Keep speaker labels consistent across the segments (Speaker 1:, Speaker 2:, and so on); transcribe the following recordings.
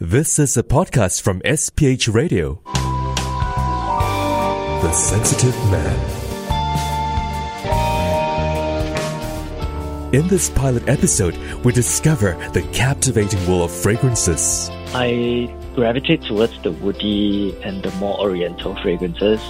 Speaker 1: This is a podcast from SPH Radio. The Sensitive Man. In this pilot episode, we discover the captivating world of fragrances.
Speaker 2: I gravitate towards the woody and the more oriental fragrances.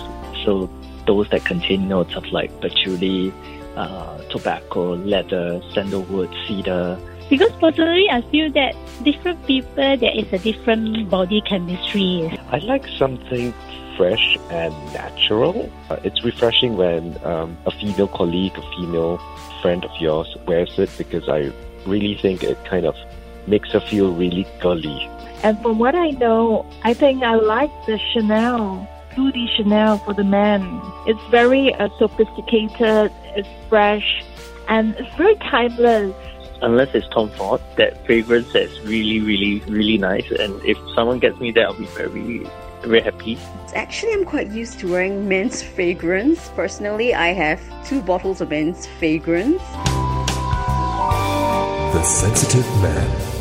Speaker 2: So those that contain notes of like patchouli, uh, tobacco, leather, sandalwood, cedar.
Speaker 3: Because personally, I feel that different people, there is a different body chemistry.
Speaker 4: I like something fresh and natural. Uh, it's refreshing when um, a female colleague, a female friend of yours wears it because I really think it kind of makes her feel really girly.
Speaker 5: And from what I know, I think I like the Chanel, Bleu de Chanel for the men. It's very uh, sophisticated, it's fresh, and it's very timeless
Speaker 2: unless it's Tom Ford, that fragrance that's really, really, really nice. And if someone gets me that, I'll be very, very happy.
Speaker 6: Actually, I'm quite used to wearing men's fragrance. Personally, I have two bottles of men's fragrance.
Speaker 1: The Sensitive Man.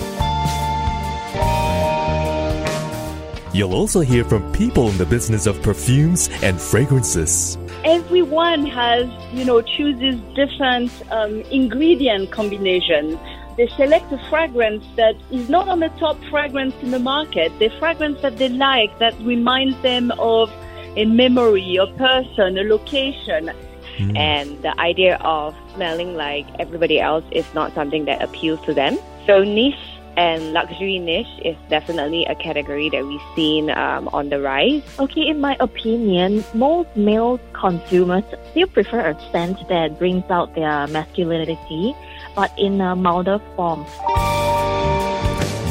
Speaker 1: You'll also hear from people in the business of perfumes and fragrances
Speaker 3: everyone has, you know, chooses different um, ingredient combination. They select a fragrance that is not on the top fragrance in the market. The fragrance that they like that reminds them of a memory, a person, a location.
Speaker 7: Mm. And the idea of smelling like everybody else is not something that appeals to them. So niche and luxury niche is definitely a category that we've seen um, on the rise.
Speaker 8: Okay, in my opinion, most male consumers still prefer a scent that brings out their masculinity, but in a milder form.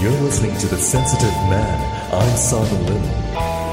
Speaker 1: You're listening to The Sensitive Man. I'm Simon Lim.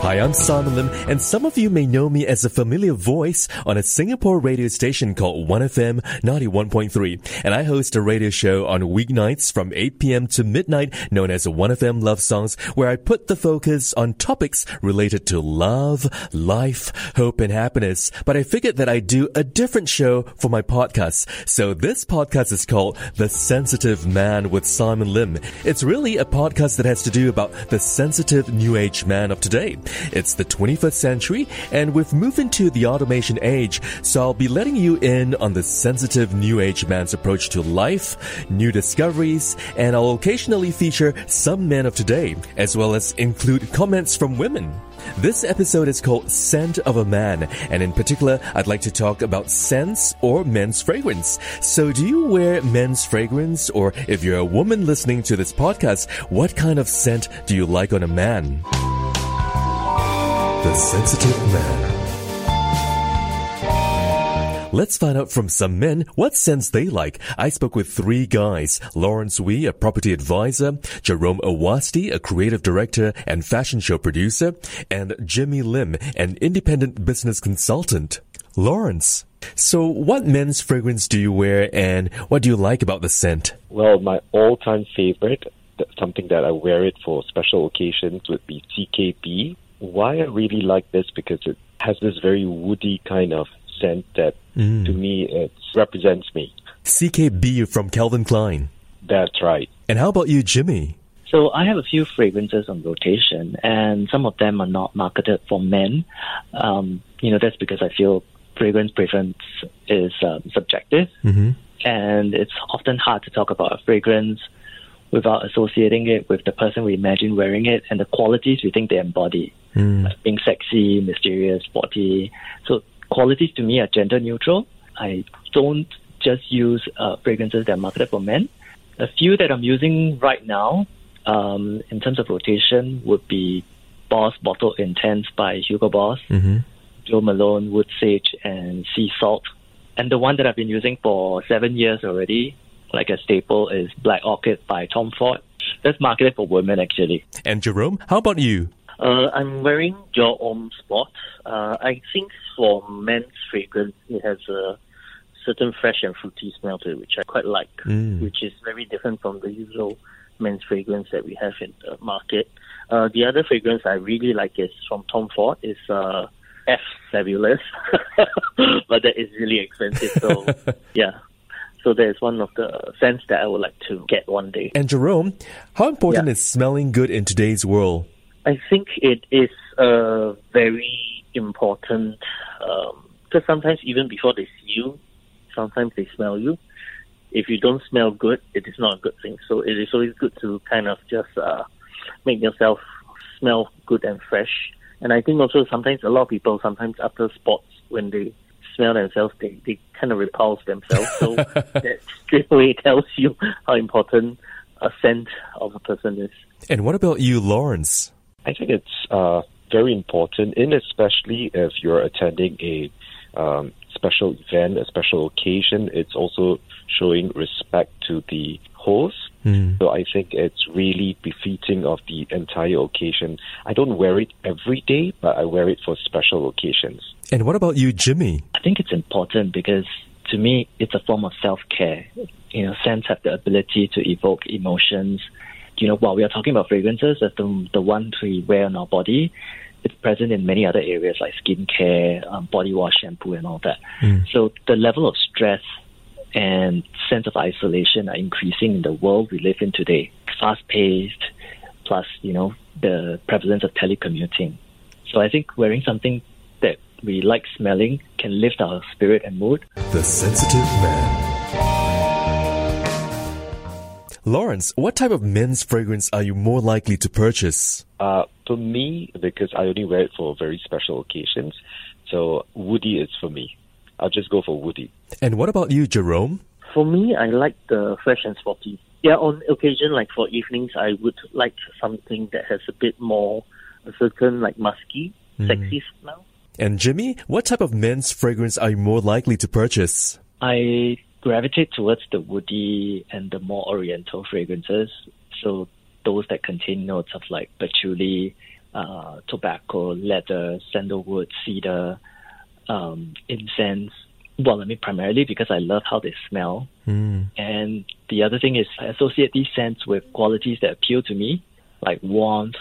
Speaker 1: Hi, I'm Simon Lim, and some of you may know me as a familiar voice on a Singapore radio station called 1FM 91.3. And I host a radio show on weeknights from 8 p.m. to midnight known as 1FM Love Songs, where I put the focus on topics related to love, life, hope, and happiness. But I figured that I'd do a different show for my podcast. So this podcast is called The Sensitive Man with Simon Lim. It's really a podcast that has to do about the sensitive new age man of today. It's the 21st century and we've moved into the automation age, so I'll be letting you in on the sensitive new age man's approach to life, new discoveries, and I'll occasionally feature some men of today, as well as include comments from women. This episode is called Scent of a Man, and in particular, I'd like to talk about scents or men's fragrance. So do you wear men's fragrance, or if you're a woman listening to this podcast, what kind of scent do you like on a man? The Sensitive Man. Let's find out from some men what scents they like. I spoke with three guys. Lawrence Wee, a property advisor, Jerome Awasti, a creative director and fashion show producer, and Jimmy Lim, an independent business consultant. Lawrence, so what men's fragrance do you wear and what do you like about the scent?
Speaker 4: Well, my all-time favorite, something that I wear it for special occasions would be CK Be why I really like this because it has this very woody kind of scent that mm. to me it represents me.
Speaker 1: CK Be from Calvin Klein.
Speaker 4: That's right.
Speaker 1: And how about you, Jimmy?
Speaker 2: So I have a few fragrances on rotation, and some of them are not marketed for men. Um, you know, that's because I feel fragrance preference is um, subjective, mm-hmm. and it's often hard to talk about a fragrance without associating it with the person we imagine wearing it and the qualities we think they embody, mm. like being sexy, mysterious, sporty. So qualities to me are gender neutral. I don't just use uh, fragrances that are marketed for men. A few that I'm using right now, um, in terms of rotation, would be Boss Bottled Intense by Hugo Boss, mm-hmm. Jo Malone, Wood Sage, and Sea Salt. And the one that I've been using for seven years already like a staple is Black Orchid by Tom Ford. That's marketed for women actually.
Speaker 1: And Jerome, how about you?
Speaker 9: Uh, I'm wearing Dior Homme Sport. Uh, I think for men's fragrance, it has a certain fresh and fruity smell to it, which I quite like, mm. which is very different from the usual men's fragrance that we have in the market. Uh, the other fragrance I really like is from Tom Ford. is uh, F Fabulous, but that is really expensive. So yeah, So there's one of the scents that I would like to get one day.
Speaker 1: And Jerome, how important
Speaker 9: Yeah.
Speaker 1: is smelling good in today's world?
Speaker 9: I think it is uh, very important because sometimes even before they see you, sometimes they smell you. If you don't smell good, it is not a good thing. So it is always good to kind of just uh, make yourself smell good and fresh. And I think also sometimes a lot of people sometimes after sports when they smell themselves, they, they kind of repulse themselves. So that straight away tells you how important a scent of a person is.
Speaker 1: And what about you, Lawrence?
Speaker 4: I think it's uh, very important, and especially if you're attending a um, special event, a special occasion, it's also showing respect to the host. So I think it's really befitting of the entire occasion. I don't wear it every day, but I wear it for special occasions.
Speaker 1: And what about you, Jimmy?
Speaker 2: I think it's important because to me, it's a form of self care. You know, scents have the ability to evoke emotions. You know, while we are talking about fragrances, as the, the ones we wear on our body, it's present in many other areas like skincare, um, body wash, shampoo, and all that. So the level of stress and sense of isolation are increasing in the world we live in today. Fast paced, plus, you know, the prevalence of telecommuting. So I think wearing something that we like smelling can lift our spirit and mood.
Speaker 1: The Sensitive Man. Lawrence, what type of men's fragrance are you more likely to purchase?
Speaker 4: Uh, for me, because I only wear it for very special occasions, so Woody is for me. I'll just go for Woody.
Speaker 1: And what about you, Jerome?
Speaker 9: For me, I like the fresh and sporty. Yeah, on occasion, like for evenings, I would like something that has a bit more, a certain like musky, sexy smell.
Speaker 1: And Jimmy, what type of men's fragrance are you more likely to purchase?
Speaker 2: I gravitate towards the woody and the more oriental fragrances. So those that contain notes of like patchouli, uh, tobacco, leather, sandalwood, cedar, um, incense. Well, I mean, primarily because I love how they smell. And the other thing is I associate these scents with qualities that appeal to me, like warmth.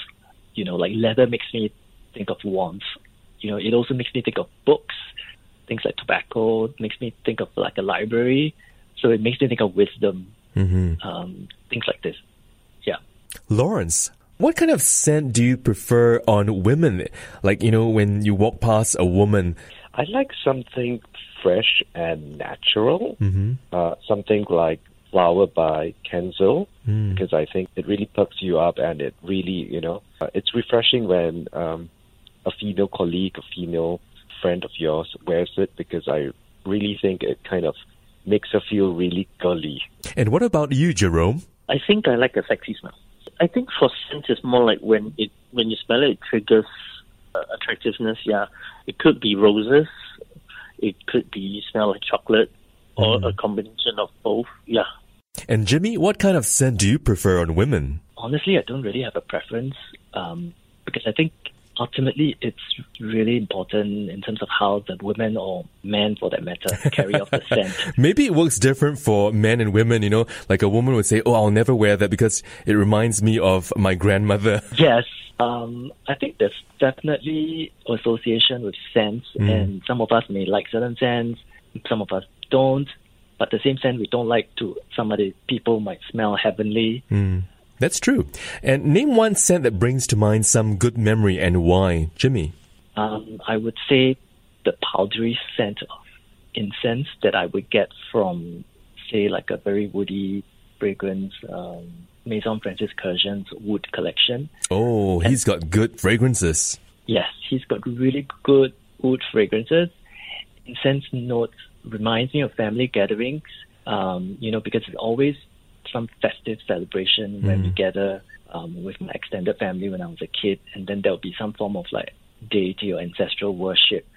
Speaker 2: You know, like leather makes me think of warmth. You know, it also makes me think of books. Things like tobacco makes me think of like a library. So it makes me think of wisdom. Um, things like this. Yeah.
Speaker 1: Lawrence, what kind of scent do you prefer on women? Like, you know, when you walk past a woman.
Speaker 4: I like something fresh and natural. Uh, something like Flower by Kenzo, because I think it really perks you up and it really, you know, uh, it's refreshing when um, a female colleague, a female friend of yours wears it because I really think it kind of makes her feel really girly.
Speaker 1: And what about you, Jerome?
Speaker 9: I think I like a sexy smell. I think for scent it's more like when it when you smell it, it triggers uh, attractiveness. Yeah, it could be roses, it could be smell like chocolate, or a combination of both. Yeah.
Speaker 1: And Jimmy, what kind of scent do you prefer on women?
Speaker 2: honestly, I don't really have a preference um, because I think ultimately it's really important in terms of how the women or men, for that matter, carry off the scent.
Speaker 1: Maybe it works different for men and women, you know, like a woman would say, Oh, I'll never wear that because it reminds me of my grandmother.
Speaker 2: Yes, um, I think there's definitely association with scents, and some of us may like certain scents, some of us don't. But the same scent we don't like to some other people might smell heavenly.
Speaker 1: That's true. And name one scent that brings to mind some good memory and why. Jimmy.
Speaker 2: Um, I would say the powdery scent of incense that I would get from, say, like a very woody fragrance, um, Maison Francis Kurkdjian's wood collection.
Speaker 1: Oh, he's got good fragrances.
Speaker 2: Yes, he's got really good wood fragrances. Incense notes reminds me of family gatherings, um, you know, because it's always some festive celebration when we gather um, with my extended family when I was a kid, and then there'll be some form of like deity or ancestral worship,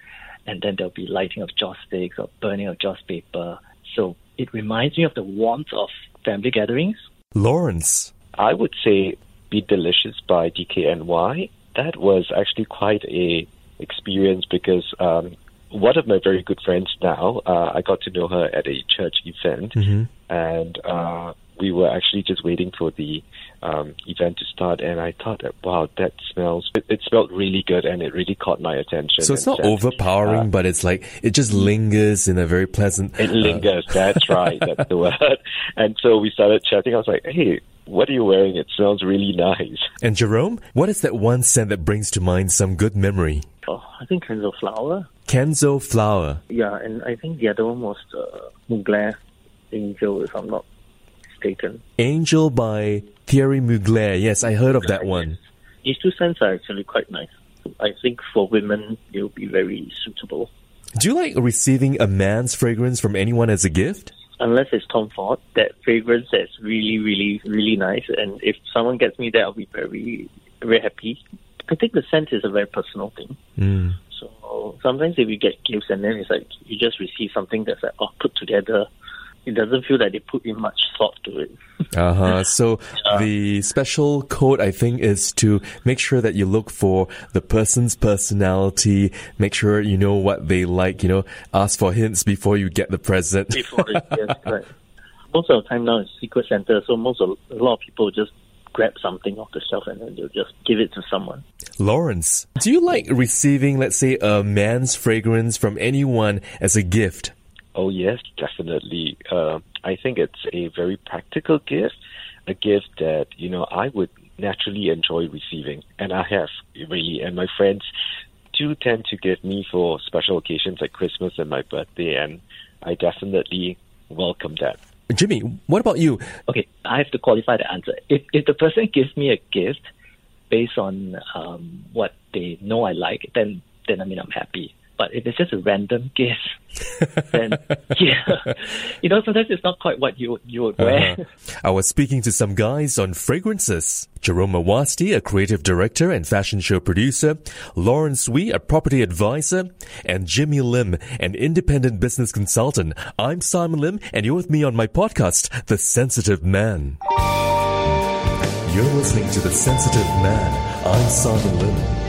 Speaker 2: and then there'll be lighting of joss sticks or burning of joss paper. So it reminds me of the warmth of family gatherings.
Speaker 1: Lawrence.
Speaker 4: I would say Be Delicious by DKNY. That was actually quite a experience because um, one of my very good friends now, uh, I got to know her at a church event, and uh, we were actually just waiting for the um, event to start, and I thought, wow, that smells. It, it, smelled really good, and it really caught my attention.
Speaker 1: So it's not overpowering, uh, but it's like it just lingers in a very pleasant.
Speaker 4: It lingers. Uh, that's right. That's the word. And so we started chatting. I was like, hey. What are you wearing? It smells really nice.
Speaker 1: And Jerome, what is that one scent that brings to mind some good memory?
Speaker 9: Oh, I think Kenzo flower.
Speaker 1: Kenzo flower.
Speaker 9: Yeah, and I think the other one was uh, Mugler Angel, if I'm not
Speaker 1: Angel by Thierry Mugler. Yes, I heard of that one.
Speaker 9: These two scents are actually quite nice. I think for women, it will be very suitable.
Speaker 1: Do you like receiving a man's fragrance from anyone as a gift?
Speaker 9: Unless it's Tom Ford, that fragrance is really, really, really nice. And if someone gets me that, I'll be very, very happy. I think the scent is a very personal thing.
Speaker 1: Mm.
Speaker 9: So sometimes if you get gifts and then it's like you just receive something that's like, oh, put together it doesn't feel like they put in much thought to it.
Speaker 1: uh huh. So the special code, I think, is to make sure that you look for the person's personality, make sure you know what they like, you know, ask for hints before you get the present.
Speaker 9: before yes, correct. Most of the time now it's Secret Santa, so most of a lot of people just grab something off the shelf and then they'll just give it to someone.
Speaker 1: Lawrence, do you like receiving, let's say, a man's fragrance from anyone as a gift?
Speaker 4: Oh, yes, definitely. Uh, I think it's a very practical gift, a gift that, you know, I would naturally enjoy receiving. And I have, really. And my friends do tend to give me for special occasions like Christmas and my birthday. And I definitely welcome that.
Speaker 1: Jimmy, what about you?
Speaker 2: Okay, I have to qualify the answer. If, if the person gives me a gift based on um, what they know I like, then then I mean I'm happy. But if it's just a random gift, then yeah, you know, sometimes it's not quite what you you would wear. Uh-huh.
Speaker 1: I was speaking to some guys on fragrances. Jerome Awasti, a creative director and fashion show producer, Lawrence Wee, a property advisor, and Jimmy Lim, an independent business consultant. I'm Simon Lim, and you're with me on my podcast, The Sensitive Man.
Speaker 10: You're listening to The Sensitive Man. I'm Simon Lim.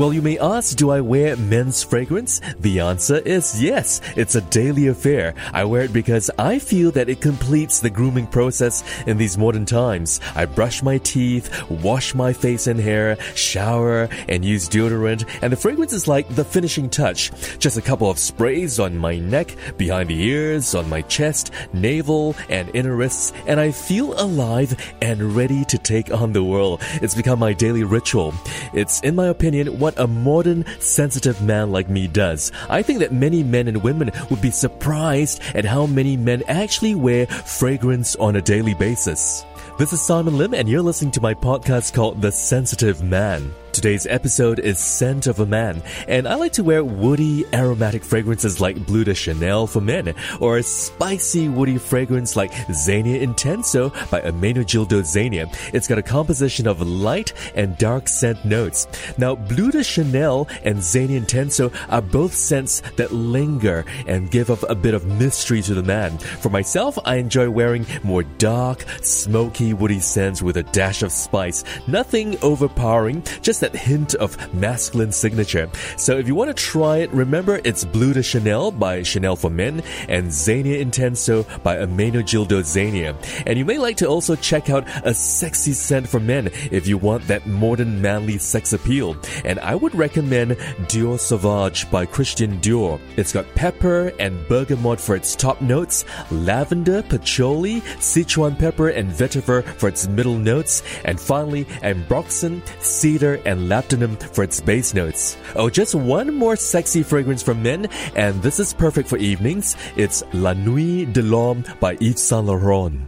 Speaker 1: Well, you may ask, do I wear men's fragrance? The answer is yes. It's a daily affair. I wear it because I feel that it completes the grooming process in these modern times. I brush my teeth, wash my face and hair, shower, and use deodorant, and the fragrance is like the finishing touch. Just a couple of sprays on my neck, behind the ears, on my chest, navel, and inner wrists, and I feel alive and ready to take on the world. It's become my daily ritual. It's, in my opinion, what a modern, sensitive man like me does. I think that many men and women would be surprised at how many men actually wear fragrance on a daily basis. This is Simon Lim, and you're listening to my podcast called The Sensitive Man. Today's episode is Scent of a Man, and I like to wear woody aromatic fragrances like Bleu de Chanel for men, or a spicy woody fragrance like Zegna Intenso by Ermenegildo Zegna. It's got a composition of light and dark scent notes. Now, Bleu de Chanel and Zegna Intenso are both scents that linger and give off a bit of mystery to the man. For myself, I enjoy wearing more dark, smoky, woody scents with a dash of spice. Nothing overpowering, just that hint of masculine signature. So if you want to try it, remember it's Bleu de Chanel by Chanel for Men and Zegna Intenso by Ermenegildo Zegna. And you may like to also check out a sexy scent for men if you want that modern manly sex appeal. And I would recommend Dior Sauvage by Christian Dior. It's got pepper and bergamot for its top notes, lavender, patchouli, Sichuan pepper, and vetiver for its middle notes, and finally ambroxan, cedar, and labdanum for its base notes. Oh, just one more sexy fragrance for men, and this is perfect for evenings. It's La Nuit de l'Homme by Yves Saint Laurent.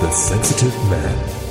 Speaker 10: The Sensitive Man.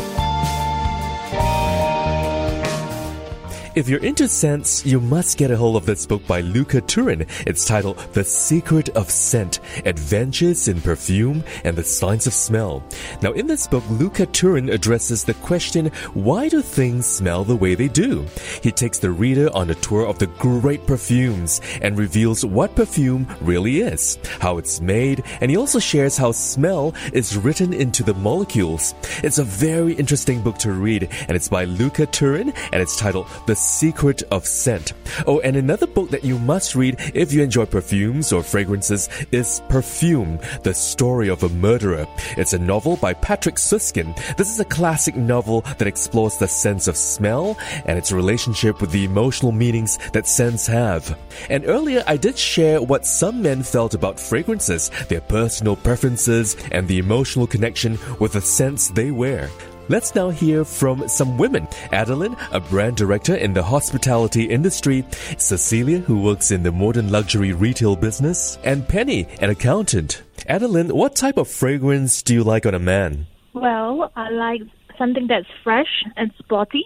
Speaker 1: If you're into scents, you must get a hold of this book by Luca Turin. It's titled The Secret of Scent Adventures in Perfume and the Science of Smell. Now, in this book, Luca Turin addresses the question why do things smell the way they do? He takes the reader on a tour of the great perfumes and reveals what perfume really is, how it's made, and he also shares how smell is written into the molecules. It's a very interesting book to read, and it's by Luca Turin, and it's titled The Secret of Scent. Oh, and another book that you must read if you enjoy perfumes or fragrances is Perfume, The Story of a Murderer. It's a novel by Patrick Süskind. This is a classic novel that explores the sense of smell and its relationship with the emotional meanings that scents have. And earlier I did share what some men felt about fragrances, their personal preferences, and the emotional connection with the scents they wear. Let's now hear from some women. Adeline, a brand director in the hospitality industry, Cecilia, who works in the modern luxury retail business, and Penny, an accountant. Adeline, what type of fragrance do you like on a man?
Speaker 5: Well, I like something that's fresh and sporty,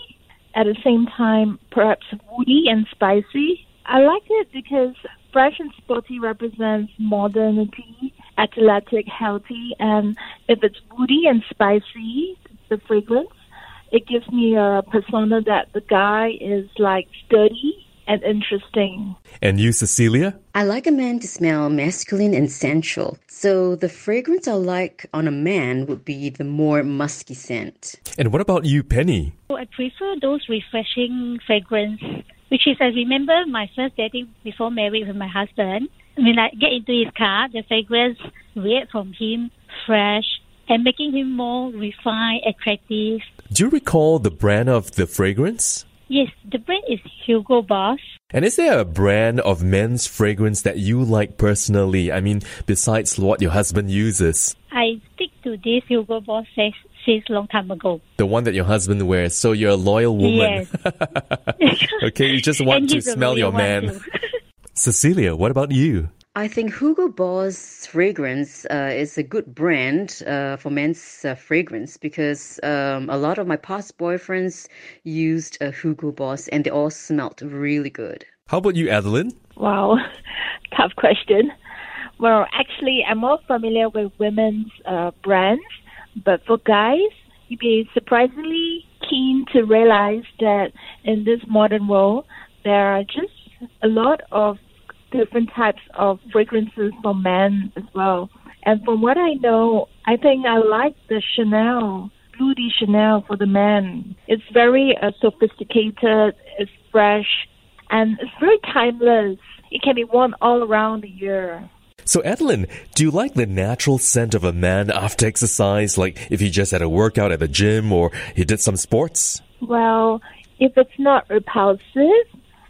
Speaker 5: at the same time, perhaps woody and spicy. I like it because fresh and sporty represents modernity, athletic, healthy, and if it's woody and spicy, the fragrance. It gives me a persona that the guy is like sturdy and interesting.
Speaker 1: And you, Cecilia?
Speaker 6: I like a man to smell masculine and sensual. So the fragrance I like on a man would be the more musky scent.
Speaker 1: And what about you, Penny?
Speaker 11: I prefer those refreshing fragrance, which is I remember my first dating before married with my husband. When I get into his car, the fragrance read from him fresh, and making him more refined, attractive.
Speaker 1: Do you recall the brand of the fragrance?
Speaker 11: Yes, the brand is Hugo Boss.
Speaker 1: And is there a brand of men's fragrance that you like personally? I mean, besides what your husband uses?
Speaker 11: I stick to this Hugo Boss since, since long time ago.
Speaker 1: The one that your husband wears. So you're a loyal woman.
Speaker 11: Yes.
Speaker 1: okay, you just want to smell your man. Cecilia, what about you?
Speaker 6: I think Hugo Boss fragrance uh, is a good brand uh, for men's uh, fragrance because um, a lot of my past boyfriends used a Hugo Boss and they all smelled really good.
Speaker 1: How about you, Adeline?
Speaker 5: Wow, tough question. Well, actually, I'm more familiar with women's uh, brands, but for guys, you'd be surprisingly keen to realize that in this modern world, there are just a lot of different types of fragrances for men as well. And from what I know, I think I like the Chanel, Bleu de Chanel for the men. It's very uh, sophisticated, it's fresh, and it's very timeless. It can be worn all around the year.
Speaker 1: So, Adeline, do you like the natural scent of a man after exercise, like if he just had a workout at the gym or he did some sports?
Speaker 5: Well, if it's not repulsive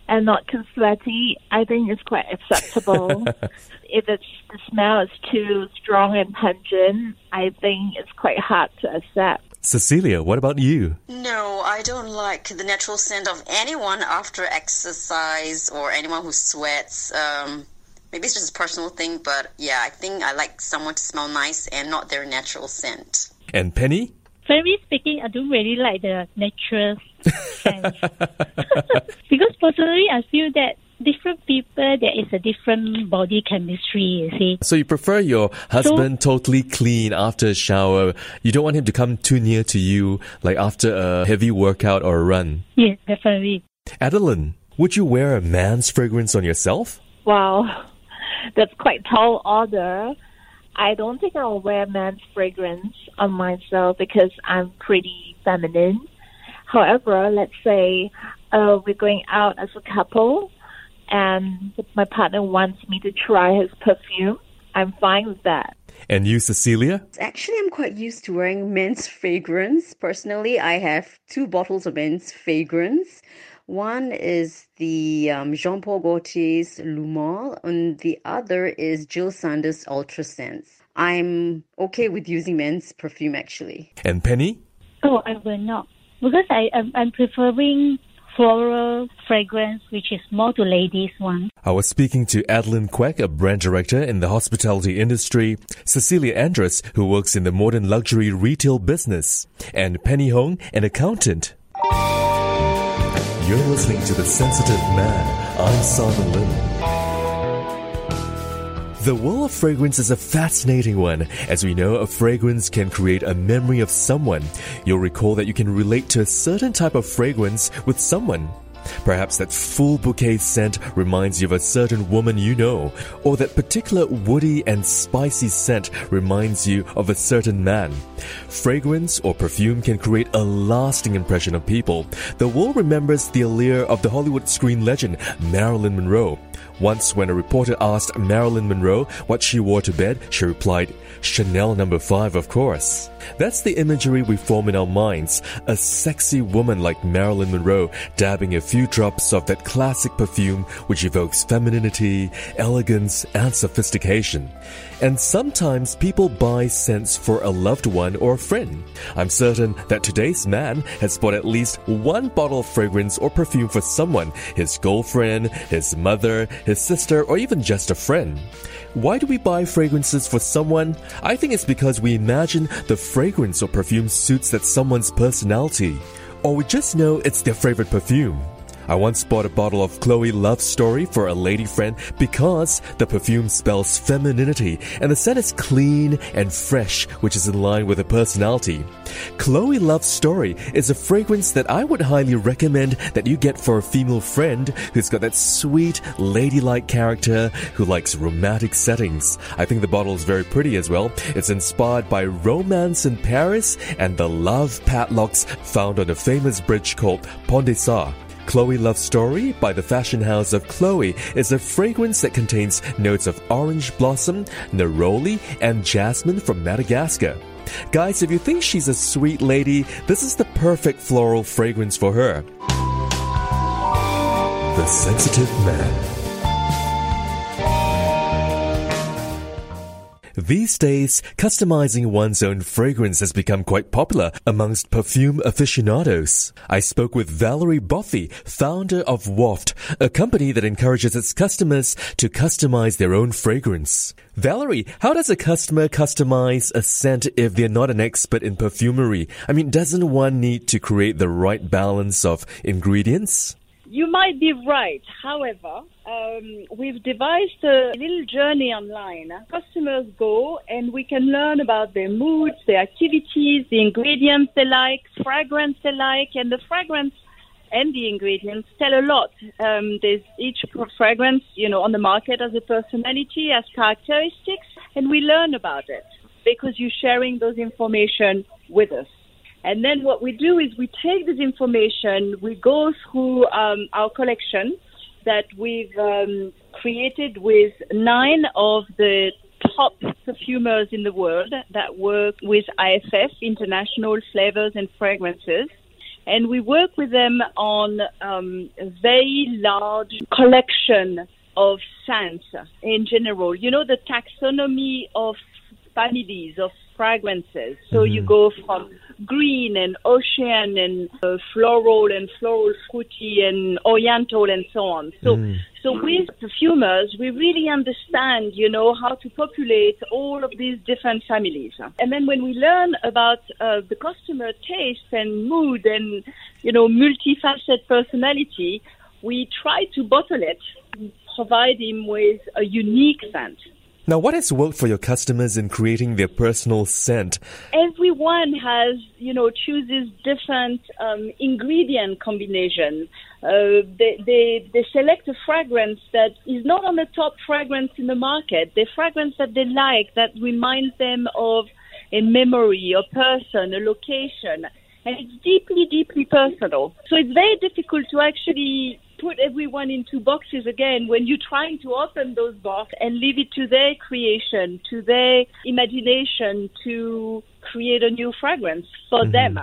Speaker 5: and not too sweaty, I think it's quite acceptable. if it's the smell is too strong and pungent, I think it's quite hard to accept.
Speaker 1: Cecilia, what about you?
Speaker 12: No, I don't like the natural scent of anyone after exercise or anyone who sweats. Um, maybe it's just a personal thing, but yeah, I think I like someone to smell nice and not their natural scent.
Speaker 1: And Penny?
Speaker 11: Frankly speaking, I don't really like the natural scent. because personally, I feel that different people, there is a different body chemistry, you see.
Speaker 1: So you prefer your husband totally clean after a shower. You don't want him to come too near to you, like after a heavy workout or a run.
Speaker 11: Yes, definitely.
Speaker 1: Adeline, would you wear a man's fragrance on yourself?
Speaker 5: Wow, that's quite tall order. I don't think I'll wear man's fragrance on myself because I'm pretty feminine. However, let's say uh, we're going out as a couple and my partner wants me to try his perfume. I'm fine with that.
Speaker 1: And you, Cecilia?
Speaker 6: Actually, I'm quite used to wearing men's fragrance. Personally, I have two bottles of men's fragrance. One is the um, Jean Paul Gaultier's Le Male, and the other is Jil Sanders Ultra Sense. I'm okay with using men's perfume actually.
Speaker 1: And Penny?
Speaker 11: Oh, I will not. Because I, I'm, I'm preferring floral fragrance, which is more to ladies one.
Speaker 1: I was speaking to Adeline Quek, a brand director in the hospitality industry, Cecilia Andrus, who works in the modern luxury retail business, and Penny Hong, an accountant.
Speaker 10: You're listening to The Sensitive Man. I'm Simon Lim.
Speaker 1: The world of fragrance is a fascinating one. As we know, a fragrance can create a memory of someone. You'll recall that you can relate to a certain type of fragrance with someone. Perhaps that full bouquet scent reminds you of a certain woman you know, or that particular woody and spicy scent reminds you of a certain man. Fragrance or perfume can create a lasting impression of people. The world remembers the allure of the Hollywood screen legend Marilyn Monroe. Once, when a reporter asked Marilyn Monroe what she wore to bed, she replied, Chanel number 5, of course. That's the imagery we form in our minds. A sexy woman like Marilyn Monroe dabbing a few drops of that classic perfume which evokes femininity, elegance, and sophistication. And sometimes people buy scents for a loved one or a friend. I'm certain that today's man has bought at least one bottle of fragrance or perfume for someone, his girlfriend, his mother, his sister, or even just a friend. Why do we buy fragrances for someone? I think it's because we imagine the fragrance or perfume suits that someone's personality. Or we just know it's their favorite perfume. I once bought a bottle of Chloe Love Story for a lady friend because the perfume spells femininity and the scent is clean and fresh, which is in line with her personality. Chloe Love Story is a fragrance that I would highly recommend that you get for a female friend who's got that sweet, ladylike character who likes romantic settings. I think the bottle is very pretty as well. It's inspired by romance in Paris and the love padlocks found on a famous bridge called Pont des Arts. Chloe Love Story by the fashion house of Chloe is a fragrance that contains notes of orange blossom, neroli, and jasmine from Madagascar. Guys, if you think she's a sweet lady, this is the perfect floral fragrance for her.
Speaker 10: The Sensitive Man.
Speaker 1: These days, customizing one's own fragrance has become quite popular amongst perfume aficionados. I spoke with Valerie Boffey, founder of Waft, a company that encourages its customers to customize their own fragrance. Valerie, how does a customer customize a scent if they're not an expert in perfumery? I mean, doesn't one need to create the right balance of ingredients?
Speaker 3: You might be right. However, um, we've devised a little journey online. Customers go and we can learn about their moods, their activities, the ingredients they like, fragrance they like, and the fragrance and the ingredients tell a lot. Um, there's each fragrance, you know, on the market has a personality, has characteristics, and we learn about it because you're sharing those information with us. And then what we do is we take this information, we go through um, our collection that we've um, created with nine of the top perfumers in the world that work with IFF, International Flavors and Fragrances. And we work with them on um, a very large collection of scents in general. You know, the taxonomy of families of fragrances. So mm-hmm. you go from green and ocean and uh, floral and floral fruity and oriental and so on. So, mm. so with perfumers, we really understand, you know, how to populate all of these different families. And then when we learn about uh, the customer taste and mood and, you know, multifaceted personality, we try to bottle it, provide him with a unique scent.
Speaker 1: Now, what has worked for your customers in creating their personal scent?
Speaker 3: Everyone has, you know, chooses different um, ingredient combination. Uh, they, they, they select a fragrance that is not on the top fragrance in the market. The fragrance that they like that reminds them of a memory, a person, a location. And it's deeply, deeply personal. So it's very difficult to actually put everyone into boxes again when you're trying to open those boxes and leave it to their creation, to their imagination to create a new fragrance for mm-hmm. them.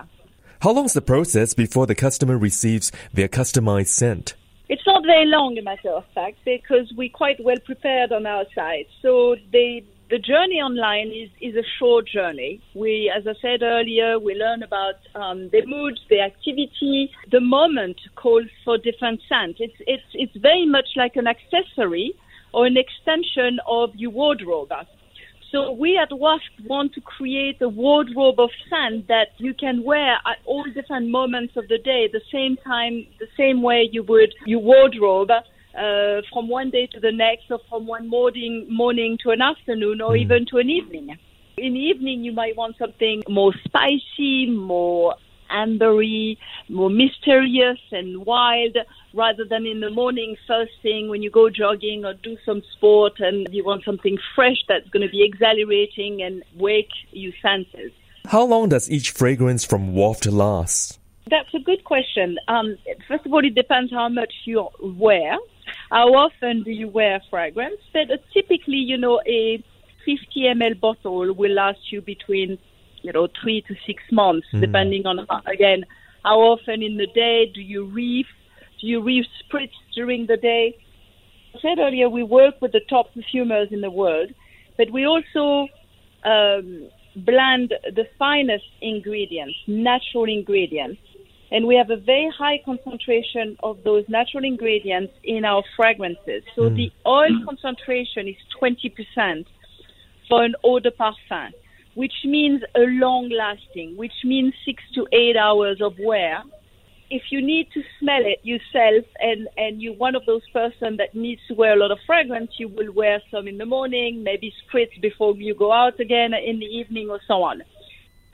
Speaker 1: How long is the process before the customer receives their customized scent?
Speaker 3: It's not very long, a matter of fact, because we're quite well prepared on our side. So they the journey online is, is a short journey. We, as I said earlier, we learn about um, the mood, the activity. The moment calls for different scents. It's, it's, it's very much like an accessory or an extension of your wardrobe. So we at Waft want to create a wardrobe of scent that you can wear at all different moments of the day, the same time, the same way you would your wardrobe uh, from one day to the next, or from one morning morning to an afternoon, or mm. even to an evening. In the evening, you might want something more spicy, more ambery, more mysterious and wild, rather than in the morning first thing when you go jogging or do some sport and you want something fresh that's going to be exhilarating and wake your senses.
Speaker 1: How long does each fragrance from Waft last?
Speaker 3: That's a good question. Um, first of all, it depends how much you wear. How often do you wear fragrance? But uh, typically, you know, a 50 ml bottle will last you between, you know, three to six months, mm. depending on, how, again, how often in the day do you reef, do you reef spritz during the day? I said earlier, we work with the top perfumers in the world, but we also um, blend the finest ingredients, natural ingredients, and we have a very high concentration of those natural ingredients in our fragrances. So mm. the oil concentration is 20% for an eau de parfum, which means a long lasting, which means six to eight hours of wear. If you need to smell it yourself and, and you're one of those person that needs to wear a lot of fragrance, you will wear some in the morning, maybe spritz before you go out again in the evening or so on.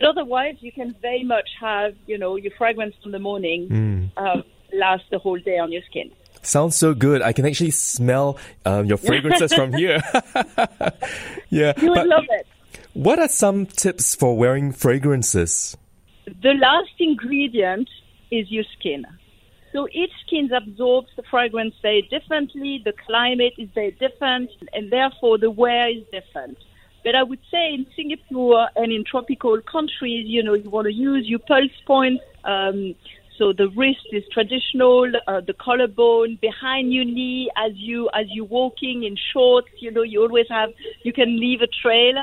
Speaker 3: But otherwise, you can very much have, you know, your fragrance from the morning mm. uh, last the whole day on your skin.
Speaker 1: Sounds so good. I can actually smell um, your fragrances from here.
Speaker 3: yeah. You would love it.
Speaker 1: What are some tips for wearing fragrances?
Speaker 3: The last ingredient is your skin. So each skin absorbs the fragrance very differently, the climate is very different, and therefore the wear is different. But I would say in Singapore and in tropical countries, you know, you want to use your pulse points. Um, so the wrist is traditional, uh, the collarbone behind your knee as you as you're walking in shorts. You know, you always have you can leave a trail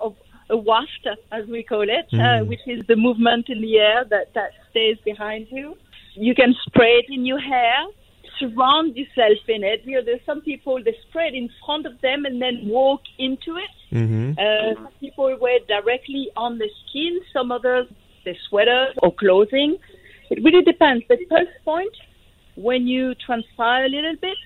Speaker 3: of a waft, as we call it, mm. uh, which is the movement in the air that that stays behind you. You can spray it in your hair surround yourself in it. You know, there's some people they spread in front of them and then walk into it. Mm-hmm. Uh, some people wear directly on the skin. Some others they sweaters or clothing. It really depends. The first point, when you transpire a little bit,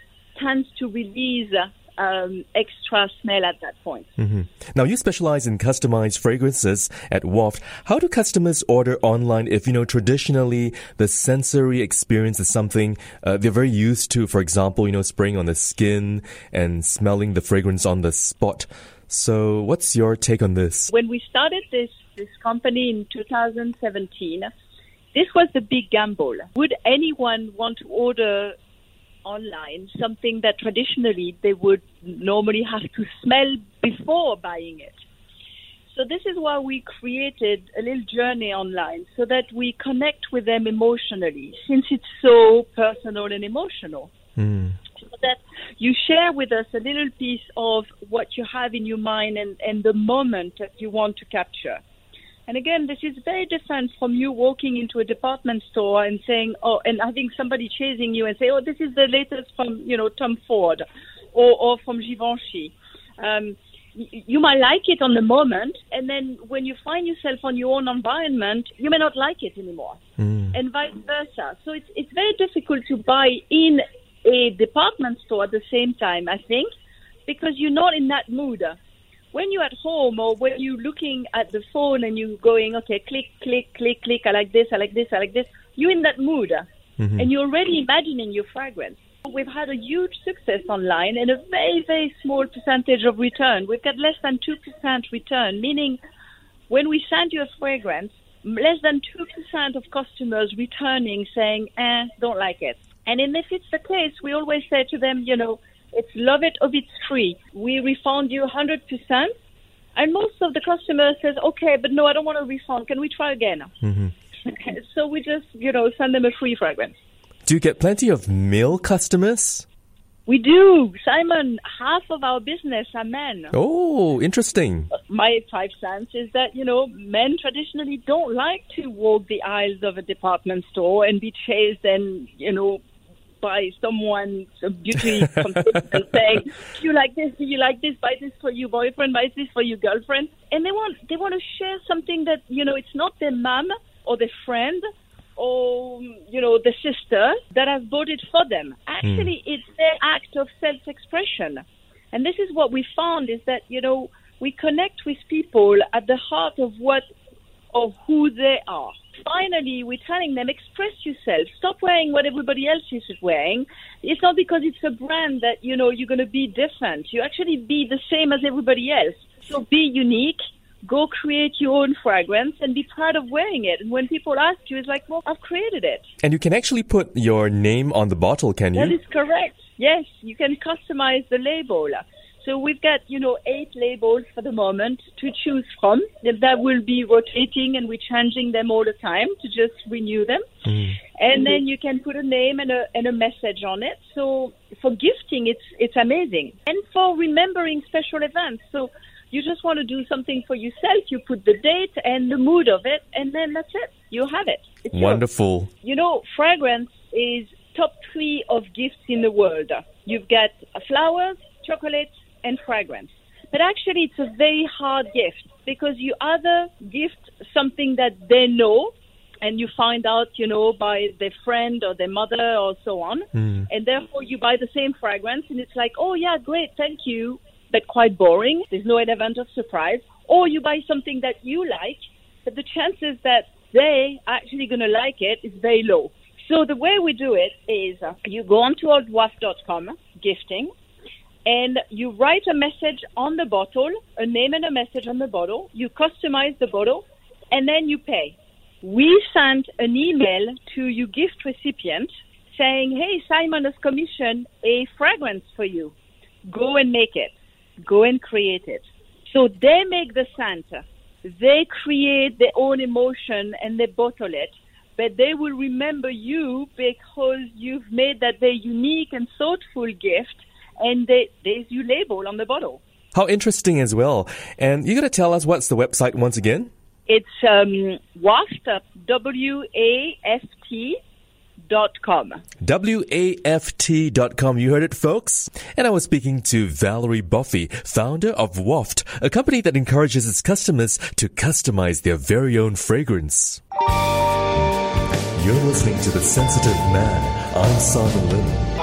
Speaker 3: tends to release um, extra smell at that point.
Speaker 1: Mm-hmm. Now, you specialize in customized fragrances at Waft. How do customers order online if, you know, traditionally the sensory experience is something uh, they're very used to? For example, you know, spraying on the skin and smelling the fragrance on the spot. So, what's your take on this?
Speaker 3: When we started this, this company in 2017, this was the big gamble. Would anyone want to order online, something that traditionally they would normally have to smell before buying it. So this is why we created a little journey online so that we connect with them emotionally, since it's so personal and emotional. Mm. So that you share with us a little piece of what you have in your mind and, and the moment that you want to capture. And again, this is very different from you walking into a department store and saying, oh, and having somebody chasing you and say, oh, this is the latest from, you know, Tom Ford or, or from Givenchy. Um, you might like it on the moment, and then when you find yourself on your own environment, you may not like it anymore, mm. and vice versa. So it's it's very difficult to buy in a department store at the same time. I think because you're not in that mood when you're at home or when you're looking at the phone and you're going, okay, click, click, click, click, I like this, I like this, I like this, you're in that mood mm-hmm. and you're already imagining your fragrance. We've had a huge success online and a very, very small percentage of return. We've got less than 2% return, meaning when we send you a fragrance, less than 2% of customers returning saying, eh, don't like it. And if it's the case, we always say to them, you know, it's love it or it's free. We refund you 100%. And most of the customers says, okay, but no, I don't want to refund. Can we try again? Mm-hmm. so we just, you know, send them a free fragrance.
Speaker 1: Do you get plenty of male customers?
Speaker 3: We do. Simon, half of our business are men.
Speaker 1: Oh, interesting.
Speaker 3: My five cents is that, you know, men traditionally don't like to walk the aisles of a department store and be chased and, you know, by someone so beauty and saying, "Do you like this? Do you like this? Buy this for your boyfriend. Buy this for your girlfriend." And they want they want to share something that you know it's not their mom or their friend or you know the sister that has bought it for them. Actually, mm. it's their act of self-expression, and this is what we found is that you know we connect with people at the heart of what of who they are. Finally, we're telling them, express yourself. Stop wearing what everybody else is wearing. It's not because it's a brand that, you know, you're going to be different. You actually be the same as everybody else. So be unique. Go create your own fragrance and be proud of wearing it. And when people ask you, it's like, well, I've created it.
Speaker 1: And you can actually put your name on the bottle, can you?
Speaker 3: That is correct. Yes, you can customize the label. So we've got, you know, eight labels for the moment to choose from. That will be rotating and we're changing them all the time to just renew them. Mm. And then you can put a name and a, and a message on it. So for gifting, it's, it's amazing. And for remembering special events. So you just want to do something for yourself. You put the date and the mood of it, and then that's it. You have it.
Speaker 1: It's Wonderful.
Speaker 3: Yours. You know, fragrance is top three of gifts in the world. You've got flowers, chocolates, and fragrance. But actually, it's a very hard gift because you either gift something that they know and you find out, you know, by their friend or their mother or so on. Mm. And therefore, you buy the same fragrance and it's like, oh, yeah, great, thank you, but quite boring. There's no element of surprise. Or you buy something that you like, but the chances that they are actually going to like it is very low. So the way we do it is uh, you go on onto oldwaft.com, gifting, and you write a message on the bottle, a name and a message on the bottle. You customize the bottle, and then you pay. We send an email to your gift recipient saying, "Hey, Simon has commissioned a fragrance for you. Go and make it. Go and create it." So they make the scent. They create their own emotion and they bottle it but they will remember you because you've made that very unique and thoughtful gift and they, there's your label on the bottle.
Speaker 1: How interesting as well. And you got to tell us what's the website once again?
Speaker 3: It's um, WAFT, W-A-F-T dot com.
Speaker 1: W-A-F-T dot com. You heard it, folks? And I was speaking to Valerie Boffey, founder of Waft, a company that encourages its customers to customize their very own fragrance.
Speaker 10: You're listening to The Sensitive Man. I'm Simon Lim.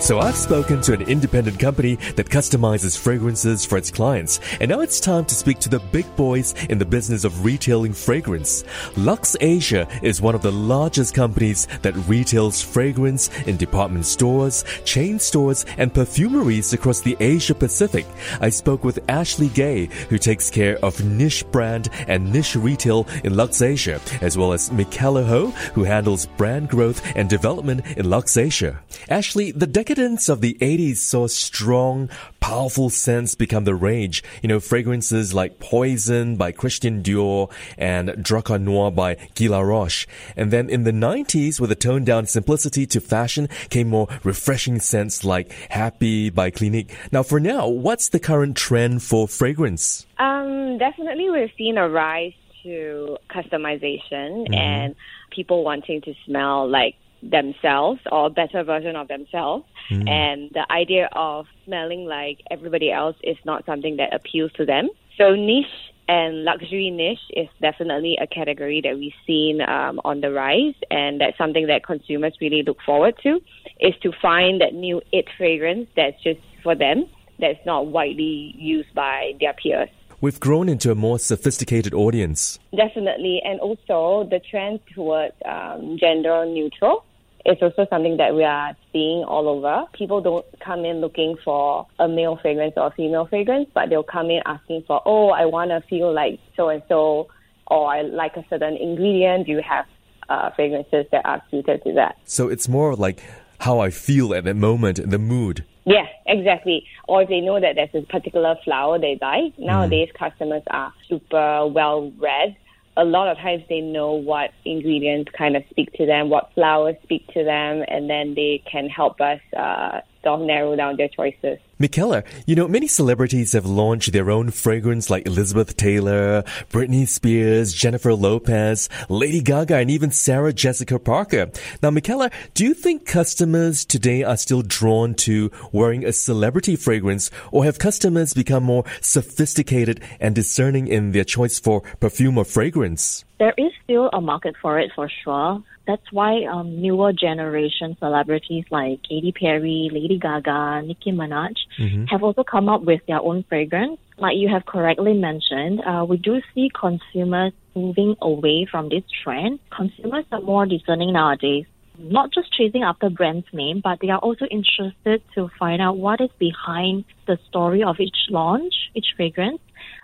Speaker 1: So I've spoken to an independent company that customizes fragrances for its clients, and now it's time to speak to the big boys in the business of retailing fragrance. Luxasia is one of the largest companies that retails fragrance in department stores, chain stores, and perfumeries across the Asia Pacific. I spoke with Ashley Gay, who takes care of niche brand and niche retail in Luxasia, as well as Michaela Ho, who handles brand growth and development in Luxasia. Ashley, the decadence of the 80s saw strong, powerful scents become the rage. You know, fragrances like Poison by Christian Dior and Drakkar Noir by Guy Laroche. And then in the 90s, with a toned down simplicity to fashion, came more refreshing scents like Happy by Clinique. Now, for now, what's the current trend for fragrance?
Speaker 7: Um, definitely we've seen a rise to customization mm-hmm. and people wanting to smell like themselves or a better version of themselves. Mm. And the idea of smelling like everybody else is not something that appeals to them. So niche and luxury niche is definitely a category that we've seen um, on the rise, and that's something that consumers really look forward to. Is to find that new it fragrance that's just for them, that's not widely used by their peers.
Speaker 1: We've grown into a more sophisticated audience.
Speaker 7: Definitely, and also the trend towards um, gender neutral it's also something that we are seeing all over. People don't come in looking for a male fragrance or a female fragrance, but they'll come in asking for, oh, I want to feel like so and so, or I like a certain ingredient. Do you have uh, fragrances that are suited to that?
Speaker 1: So it's more like how I feel at that moment, the mood.
Speaker 7: Yeah, exactly. Or if they know that there's a particular flower they like. Nowadays, mm. customers are super well read a lot of times they know what ingredients kind of speak to them, what flowers speak to them, and then they can help us uh, sort of narrow down their choices.
Speaker 1: Michaela, you know, many celebrities have launched their own fragrance like Elizabeth Taylor, Britney Spears, Jennifer Lopez, Lady Gaga, and even Sarah Jessica Parker. Now, Michaela, do you think customers today are still drawn to wearing a celebrity fragrance or have customers become more sophisticated and discerning in their choice for perfume or fragrance?
Speaker 8: There is still a market for it for sure. That's why um, newer generation celebrities like Katy Perry, Lady Gaga, Nicki Minaj mm-hmm. have also come up with their own fragrance. like you have correctly mentioned, uh, we do see consumers moving away from this trend. Consumers are more discerning nowadays, not just chasing after brand's name, but they are also interested to find out what is behind the story of each launch, each fragrance.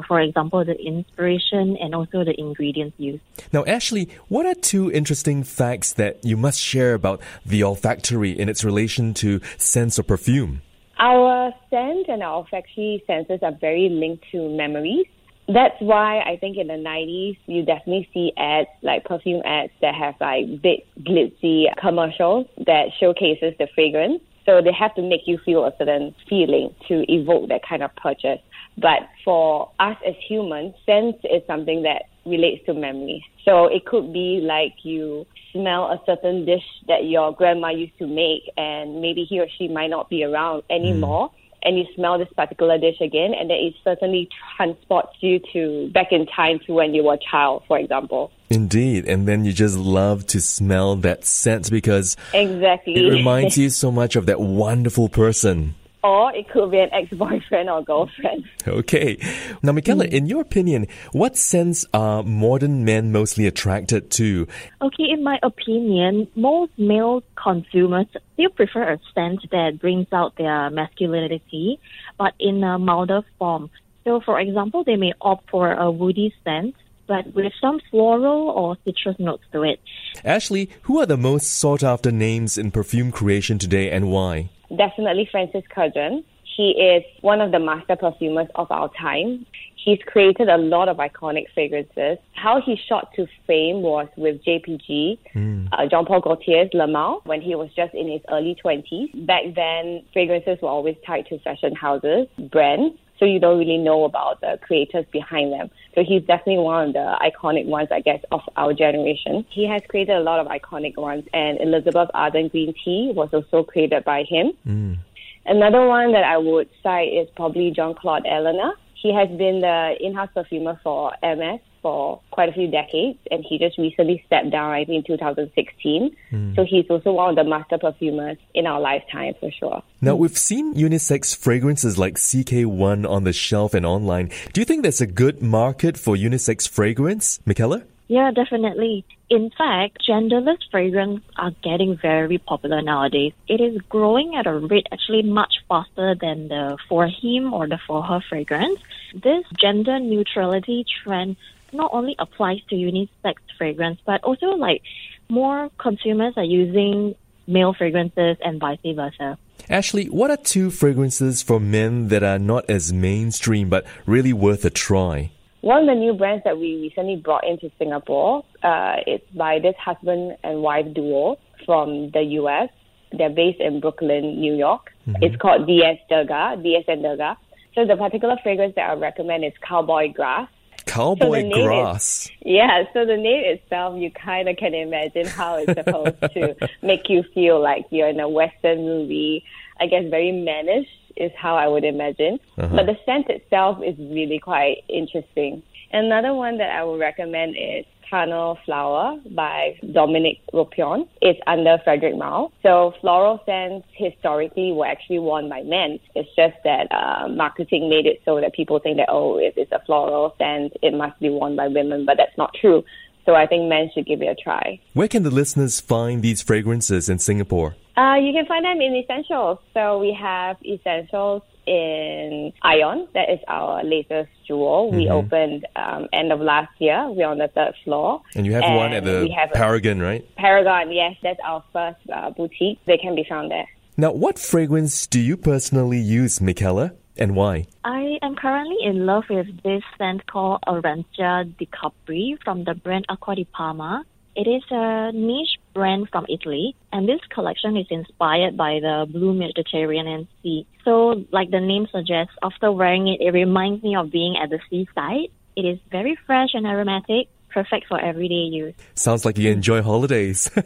Speaker 8: For example, the inspiration and also the ingredients used.
Speaker 1: Now, Ashley, what are two interesting facts that you must share about the olfactory in its relation to sense or perfume?
Speaker 7: Our scent and our olfactory senses are very linked to memories. That's why I think in the 90s, you definitely see ads, like perfume ads that have like big glitzy commercials that showcases the fragrance. So they have to make you feel a certain feeling to evoke that kind of purchase. But for us as humans, sense is something that relates to memory. So it could be like you smell a certain dish that your grandma used to make, and maybe he or she might not be around anymore. Mm. And you smell this particular dish again, and then it certainly transports you to back in time to when you were a child, for example.
Speaker 1: Indeed, and then you just love to smell that scent because
Speaker 7: exactly
Speaker 1: it reminds you so much of that wonderful person
Speaker 7: or it could be an ex-boyfriend or girlfriend.
Speaker 1: Okay. Now, Michaela, mm. in your opinion, what sense are modern men mostly attracted to?
Speaker 8: Okay, in my opinion, most male consumers still prefer a scent that brings out their masculinity, but in a milder form. So, for example, they may opt for a woody scent but with some floral or citrus notes to it.
Speaker 1: Ashley, who are the most sought after names in perfume creation today and why?
Speaker 7: Definitely Francis Kurkdjian. He is one of the master perfumers of our time. He's created a lot of iconic fragrances. How he shot to fame was with JPG, mm. uh, Jean Paul Gaultier's Le Male, when he was just in his early 20s. Back then, fragrances were always tied to fashion houses, brands, so you don't really know about the creators behind them. So he's definitely one of the iconic ones, I guess, of our generation. He has created a lot of iconic ones, and Elizabeth Arden Green Tea was also created by him. Mm. Another one that I would cite is probably Jean Claude Ellena. He has been the in-house perfumer for Hermes for quite a few decades, and he just recently stepped down, I think, in 2016. Mm. So he's also one of the master perfumers in our lifetime for sure.
Speaker 1: Now, we've seen unisex fragrances like CK1 on the shelf and online. Do you think there's a good market for unisex fragrance, Michaela?
Speaker 8: Yeah, definitely. In fact, genderless fragrances are getting very popular nowadays. It is growing at a rate actually much faster than the for him or the for her fragrance. This gender neutrality trend not only applies to unisex fragrance, but also like more consumers are using male fragrances and vice versa.
Speaker 1: Ashley, what are two fragrances for men that are not as mainstream but really worth a try?
Speaker 7: One of the new brands that we recently brought into Singapore, uh, it's by this husband and wife duo from the US. They're based in Brooklyn, New York. Mm-hmm. It's called DS Durga, DS and Durga. So the particular fragrance that I recommend is Cowboy Grass.
Speaker 1: Cowboy so grass.
Speaker 7: Is, yeah, so the name itself, you kind of can imagine how it's supposed to make you feel like you're in a Western movie. I guess very mannish is how I would imagine. Uh-huh. But the scent itself is really quite interesting. Another one that I would recommend is Carnal Flower by Dominique Ropion. It's under Frederic Malle. So floral scents historically were actually worn by men. It's just that uh, marketing made it so that people think that, oh, if it's a floral scent, it must be worn by women, but that's not true. So I think men should give it a try.
Speaker 1: Where can the listeners find these fragrances in Singapore?
Speaker 7: Uh, you can find them in Escentials. So we have Escentials in Ion. That is our latest jewel. Mm-hmm. We opened um, end of last year. We're on the third floor.
Speaker 1: And you have and one at the Paragon, right?
Speaker 7: Paragon, yes. That's our first uh, boutique. They can be found there.
Speaker 1: Now, what fragrance do you personally use, Michaela? and why?
Speaker 8: I am currently in love with this scent called Arancia di Capri from the brand Acqua di Parma. It is a niche brand from Italy, and this collection is inspired by the blue Mediterranean Sea. So, like the name suggests, after wearing it, it reminds me of being at the seaside. It is very fresh and aromatic, perfect for everyday use.
Speaker 1: Sounds like you enjoy holidays.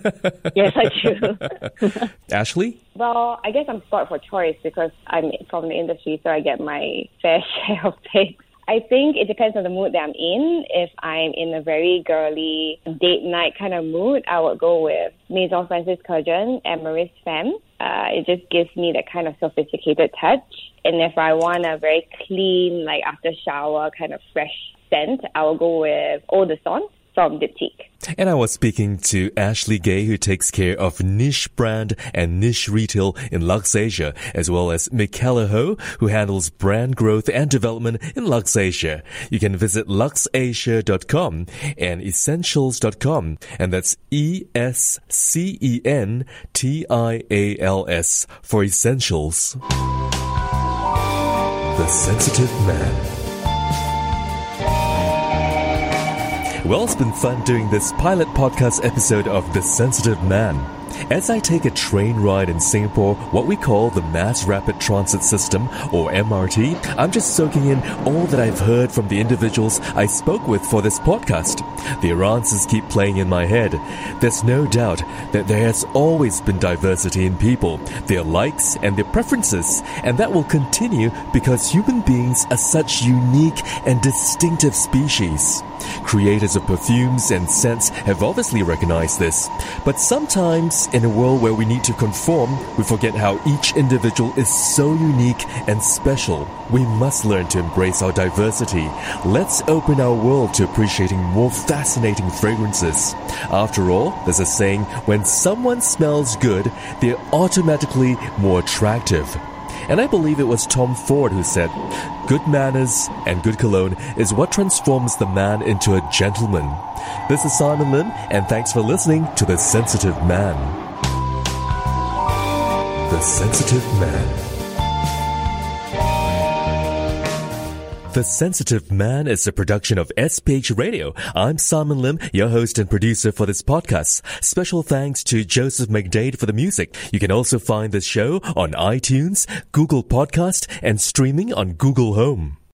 Speaker 7: yes, I do.
Speaker 1: Ashley?
Speaker 7: Well, I guess I'm spoiled for choice because I'm from the industry, so I get my fair share of picks. I think it depends on the mood that I'm in. If I'm in a very girly date night kind of mood, I would go with Maison Francis Kurkdjian and Amyris Femme. Uh, it just gives me that kind of sophisticated touch. And if I want a very clean, like after shower kind of fresh scent, I will go with Eau de Sens from Diptyque.
Speaker 1: And I was speaking to Ashley Gay, who takes care of niche brand and niche retail in Luxasia, as well as Michaela Ho, who handles brand growth and development in Luxasia. You can visit luxasia.com and escentials.com, and that's E-S-C-E-N-T-I-A-L-S for escentials.
Speaker 10: The Sensitive Man.
Speaker 1: Well, it's been fun doing this pilot podcast episode of The Sensitive Man. As I take a train ride in Singapore, what we call the Mass Rapid Transit System, or MRT, I'm just soaking in all that I've heard from the individuals I spoke with for this podcast. Their answers keep playing in my head. There's no doubt that there has always been diversity in people, their likes and their preferences, and that will continue because human beings are such unique and distinctive species. Creators of perfumes and scents have obviously recognized this. But sometimes, in a world where we need to conform, we forget how each individual is so unique and special. We must learn to embrace our diversity. Let's open our world to appreciating more fascinating fragrances. After all, there's a saying when someone smells good, they're automatically more attractive. And I believe it was Tom Ford who said, Good manners and good cologne is what transforms the man into a gentleman. This is Simon Lim, and thanks for listening to The Sensitive Man.
Speaker 10: The Sensitive Man.
Speaker 1: The Sensitive Man is a production of SPH Radio. I'm Simon Lim, your host and producer for this podcast. Special thanks to Joseph McDade for the music. You can also find the show on iTunes, Google Podcast, and streaming on Google Home.